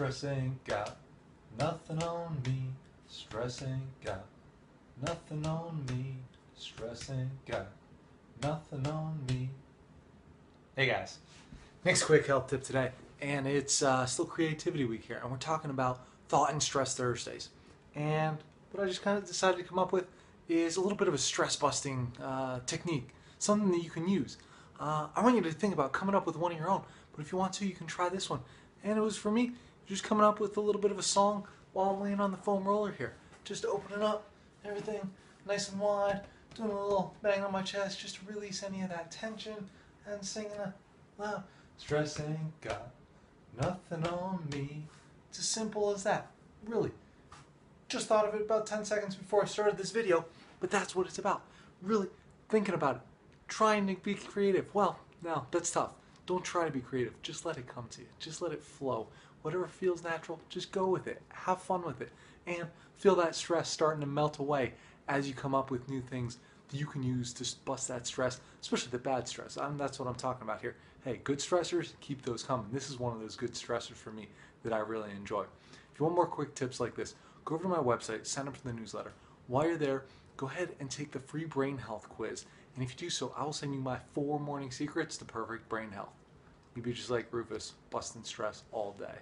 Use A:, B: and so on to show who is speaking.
A: Stress ain't got nothing on me. Stress ain't got nothing on me. Stress ain't got nothing on me. Hey guys, next quick health tip today, and it's uh, still Creativity Week here, and we're talking about Thought and Stress Thursdays. And what I just kind of decided to come up with is a little bit of a stress busting uh, technique, something that you can use. Uh, I want you to think about coming up with one of your own, but if you want to, you can try this one. And it was for me, just coming up with a little bit of a song while I'm laying on the foam roller here. Just opening up everything nice and wide, doing a little bang on my chest just to release any of that tension and singing a loud stress ain't got nothing on me. It's as simple as that. Really. Just thought of it about 10 seconds before I started this video, but that's what it's about. Really thinking about it. Trying to be creative. Well, no, that's tough. Don't try to be creative. Just let it come to you. Just let it flow. Whatever feels natural, just go with it. Have fun with it. And feel that stress starting to melt away as you come up with new things that you can use to bust that stress, especially the bad stress. I'm, that's what I'm talking about here. Hey, good stressors, keep those coming. This is one of those good stressors for me that I really enjoy. If you want more quick tips like this, go over to my website, sign up for the newsletter. While you're there, go ahead and take the free brain health quiz. And if you do so, I will send you my four morning secrets to perfect brain health. You'd be just like Rufus, busting stress all day.